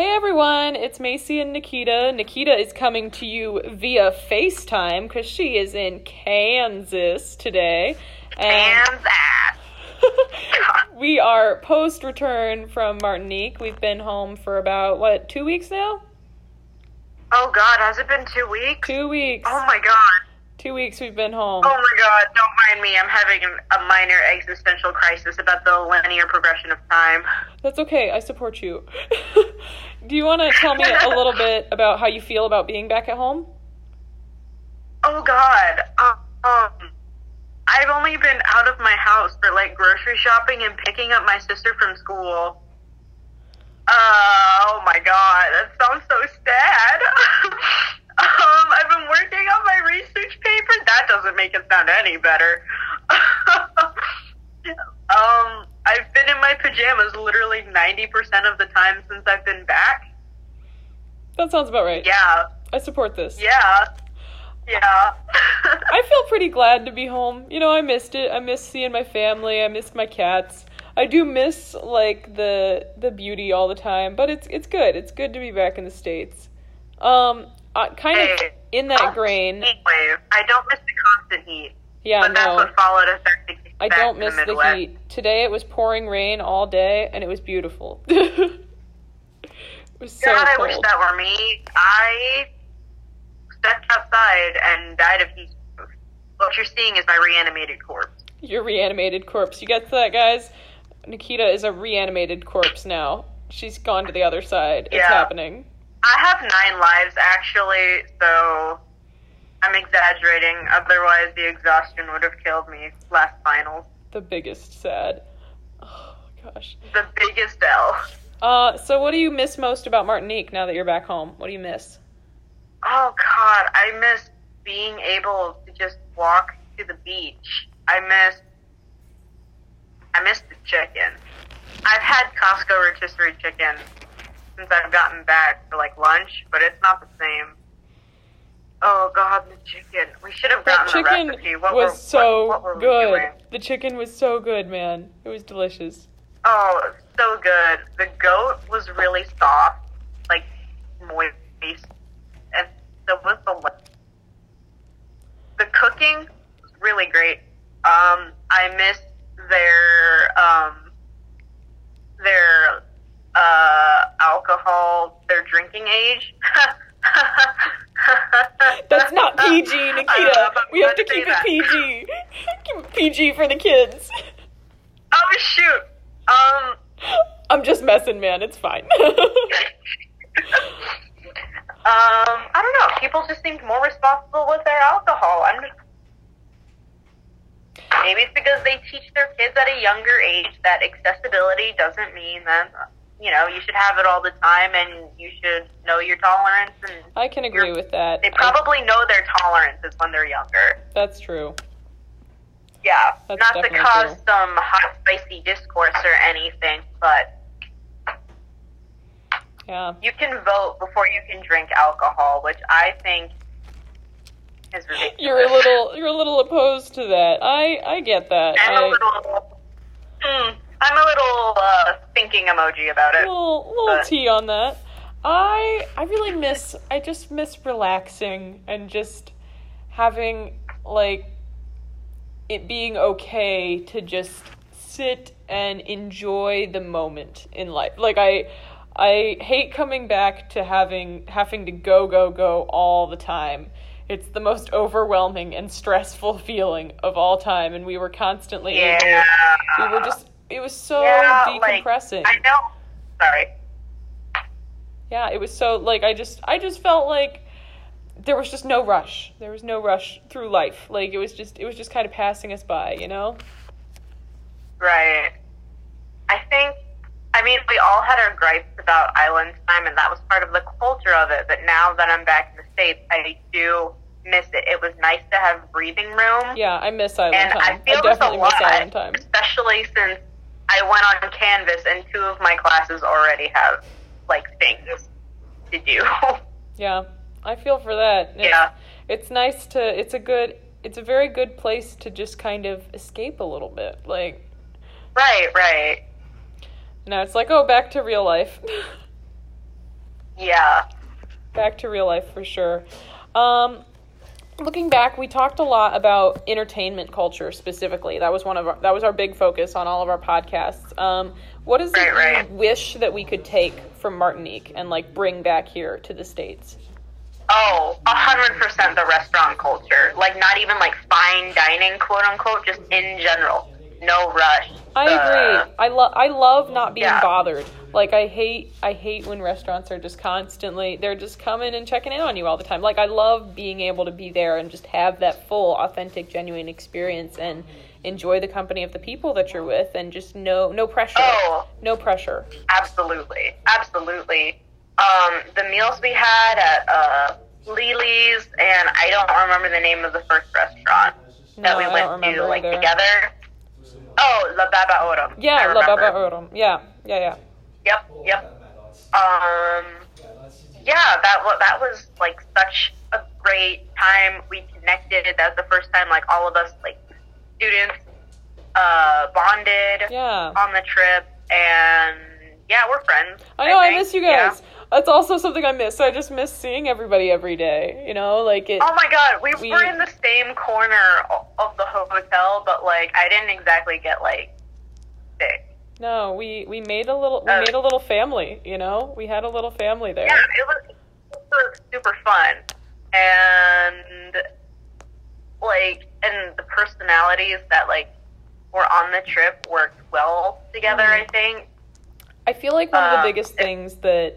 Hey everyone, it's Macy and Nikita. Nikita is coming to you via FaceTime because she is in Kansas today. And that. we are post return from Martinique. We've been home for about, what, two weeks now? Oh God, has it been two weeks? Two weeks. Oh my God. Two weeks we've been home. Oh my God, don't me. I'm having a minor existential crisis about the linear progression of time. That's okay. I support you. Do you want to tell me a little bit about how you feel about being back at home? Oh God. Um, um, I've only been out of my house for like grocery shopping and picking up my sister from school. Uh, oh my God, that sounds so sad. um, I've been working on my research. That doesn't make it sound any better. um, I've been in my pajamas literally 90% of the time since I've been back. That sounds about right. Yeah. I support this. Yeah. Yeah. I feel pretty glad to be home. You know, I missed it. I missed seeing my family. I missed my cats. I do miss like the the beauty all the time, but it's it's good. It's good to be back in the states. Um, uh, kind of Hey, in that oh, grain. Heat wave. I don't miss the constant heat. Yeah, but that's no. what followed us back I don't miss the, the heat. Today it was pouring rain all day, and it was beautiful. it was so God, I wish that were me. I stepped outside and died of heat. What you're seeing is my reanimated corpse. Your reanimated corpse. You get that, guys? Nikita is a reanimated corpse now. She's gone to the other side. It's Yeah. happening. I have nine lives actually, so I'm exaggerating. Otherwise, the exhaustion would have killed me last finals. The biggest sad. Oh gosh. The biggest L. Uh, so what do you miss most about Martinique now that you're back home? What do you miss? Oh God, I miss being able to just walk to the beach. I miss, I miss the chicken. I've had Costco rotisserie chicken since I've gotten back for like lunch, but it's not the same. Oh God, the chicken. We should have That gotten the chicken recipe. What was were, so what, what good. The chicken was so good, man. It was delicious. Oh, so good. The goat was really soft, like moist, and so was the le- the cooking was really great. Um, I missed their um their uh alcohol, their drinking age. That's not PG, I Nikita. know, but We have let's to say keep it that. PG. Keep it PG for the kids. Oh shoot. Um. I'm just messing, man. It's fine. Um, I don't know. People just seemed more responsible with their alcohol. I'm just maybe it's because they teach their kids at a younger age that accessibility doesn't mean that you know you should have it all the time and you should know your tolerance and I can agree with that. they I- probably know their tolerances when they're younger. that's true. Yeah, That's not to cause true. some hot spicy discourse or anything, but Yeah. you can vote before you can drink alcohol, which I think is ridiculous. You're a little you're a little opposed to that. I I get that. I'm a little. Hmm, I'm a little uh, thinking emoji about it. little little but- tea on that. I I really miss I just miss relaxing and just having like it being okay to just sit and enjoy the moment in life. Like I I hate coming back to having having to go go go all the time. It's the most overwhelming and stressful feeling of all time and we were constantly Yeah. able we were just it was so Yeah, like, decompressing. I know. Sorry. Yeah, it was so like I just I just felt like there was just no rush. There was no rush through life. Like it was just it was just kind of passing us by, you know? Right. I think. I mean, we all had our gripes about island time, and that was part of the culture of it. But now that I'm back in the states, I do miss it. It was nice to have breathing room. Yeah, I miss island and time. I feel a definitely lot, miss island time. especially since I went on Canvas, and two of my classes already have like things to do. Yeah. I feel for that. It's, yeah. It's nice to it's a good it's a very good place to just kind of escape a little bit. Like Right. Right. now it's like, oh back to real life. Yeah. back to real life for sure. Um, looking back, we talked a lot about entertainment culture specifically. That was one of our, that was our big focus on all of our podcasts. Um, what is it Right, you right. wish that we could take from Martinique and like bring back here to the states? Oh, a hundred percent the restaurant culture. Like not even like fine dining, quote unquote, just in general. No rush. I Uh, agree. I love I love not being yeah. bothered. Like I hate I hate when restaurants are just constantly they're just coming and checking in on you all the time. Like I love being able to be there and just have that full authentic genuine experience and enjoy the company of the people that you're with and just no no pressure. Oh. No pressure. Absolutely, absolutely. Um, the meals we had at uh, Lily's, and I don't remember the name of the first restaurant that No, we went to like either. together. Oh, La Baba Orum. Yeah, La. Baba Orum. Yeah, yeah, yeah. Yep, yep. Um, yeah, that was that was like such a great time. We connected. That was the first time like all of us like students uh, bonded Yeah. on the trip, and yeah, we're friends. I know, I, think. miss you Yeah. That's also something I miss. So I just miss seeing everybody every day. You know, like it. Oh my god, we, We- were in the same corner of the hotel, but like I didn't exactly get like sick. No, we we made a little we Uh, made a little family. You know, we had a little family there. Yeah, it was, it was super fun, and like, and the personalities that like were on the trip worked well together. Mhm. I think. I feel like one of the Um, biggest it- things that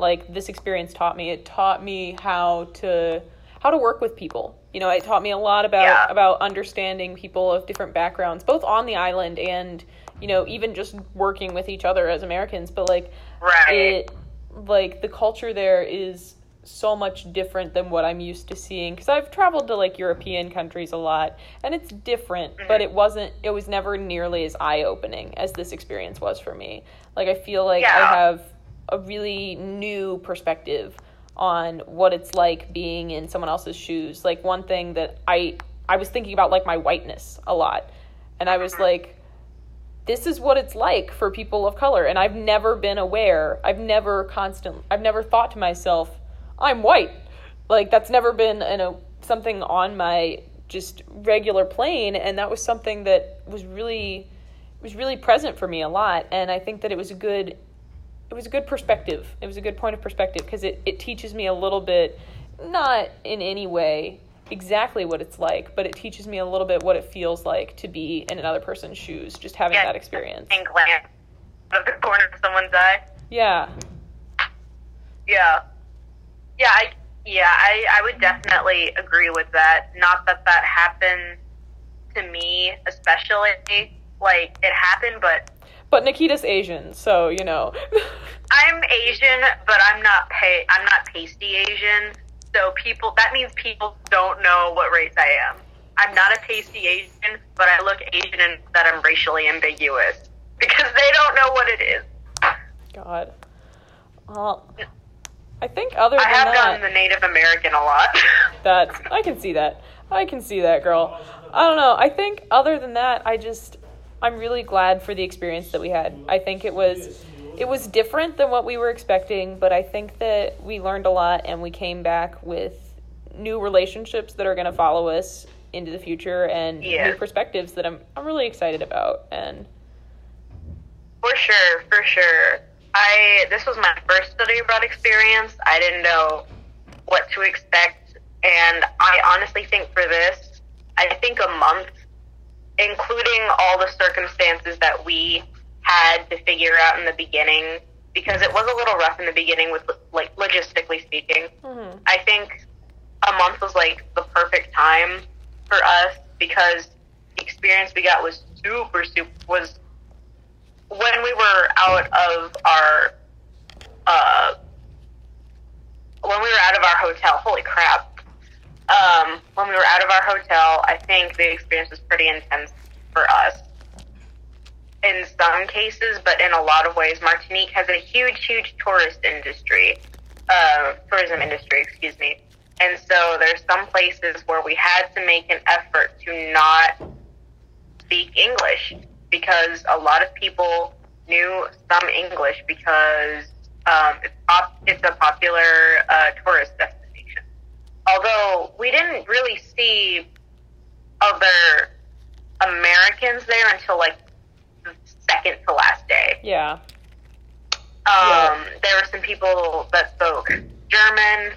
like this experience taught me, it taught me how to how to work with people. You know, it taught me a lot about Yeah. about understanding people of different backgrounds, both on the island and you know, even just working with each other as Americans, but like Right. it like the culture there is so much different than what I'm used to seeing because I've traveled to like European countries a lot and it's different mm-hmm. but it wasn't it was never nearly as eye-opening as this experience was for me like I feel like I have a really new perspective on what it's like being in someone else's shoes. Like one thing that I I was thinking about like my whiteness a lot. And I was like this is what it's like for people of color. And i've never been aware. I've never constant i've never thought to myself i'm white. Like that's never been a something on my just regular plane. And that was something that was really was really present for me a lot. And i think that it was a good it was a good perspective it was a good point of perspective because it, it teaches me a little bit not in any way exactly what it's like but it teaches me a little bit what it feels like to be in another person's shoes just having Yeah, that experience And glance of the corner of someone's eye. yeah Yeah. Yeah, I yeah, I, I would definitely agree with that. Not that that happened to me especially. Like it happened, but but nikita's asian so you know I'm Asian, but I'm not pay I'm not pasty Asian. So people that means people don't know what race I am. I'm not a pasty Asian, but I look Asian and that I'm racially ambiguous because they don't know what it is. god well i think other I than have that gotten the Native American a lot. That's I can see that. I can see that, girl. I don't know. I think other than that, I just I'm really glad for the experience that we had. I think it was it was different than what we were expecting, but I think that we learned a lot and we came back with new relationships that are going to follow us into the future and Yeah. new perspectives that I'm I'm really excited about and For sure, for sure. I this was my first study abroad experience. I didn't know what to expect, and I honestly think for this, I think a month, including all the circumstances that we had to figure out in the beginning, because it was a little rough in the beginning with like logistically speaking. mhm. I think a month was like the perfect time for us because the experience we got was super super was when we were out of our uh when we were out of our hotel holy crap um when we were out of our hotel i think the experience was pretty intense for us in some cases but in a lot of ways martinique has a huge huge tourist industry uh, tourism industry excuse me and so there's some places where we had to make an effort to not speak English because a lot of people knew some English because um, it's it's a popular uh, tourist destination. Although we didn't really see other Americans there until like the second to last day. Yeah. Um, There were some people that spoke German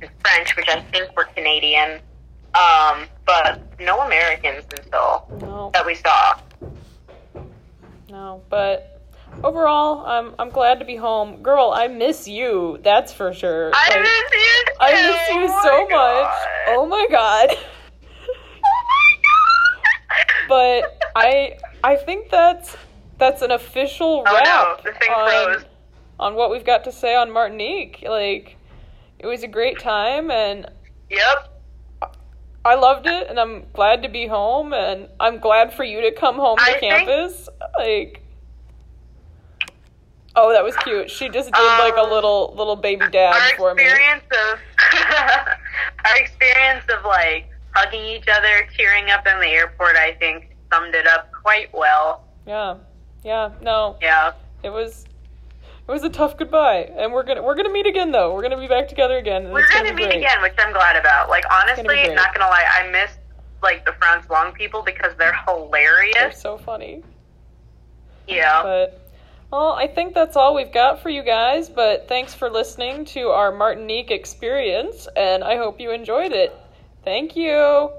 and French, which I think were Canadian, um, but no Americans until No. that we saw. No. But overall, I'm I'm glad to be home. Girl, I miss you. That's for sure. I Like, miss you. Too. I miss you Oh so my much. Oh my god. Oh my God. but I I think that's that's an official Oh, wrap no, the thing on, on what we've got to say on Martinique. Like it was a great time and Yep. I loved it and I'm glad to be home and I'm glad for you to come home to I think- campus. Like Oh, that was cute. She just did like a Um, little little baby dab our for me. experience of our experience of like hugging each other, tearing up in the airport, I think summed it up quite well. Yeah. Yeah, no. Yeah. It was it was a tough goodbye. And we're gonna we're gonna meet again though. We're gonna be back together again. We're it's gonna meet great. again, which I'm glad about. Like gonna honestly, not gonna lie, I miss like the France Long people because they're hilarious. They're so funny. Yeah. But well, I think that's all we've got for you guys, but thanks for listening to our Martinique experience and I hope you enjoyed it. Thank you.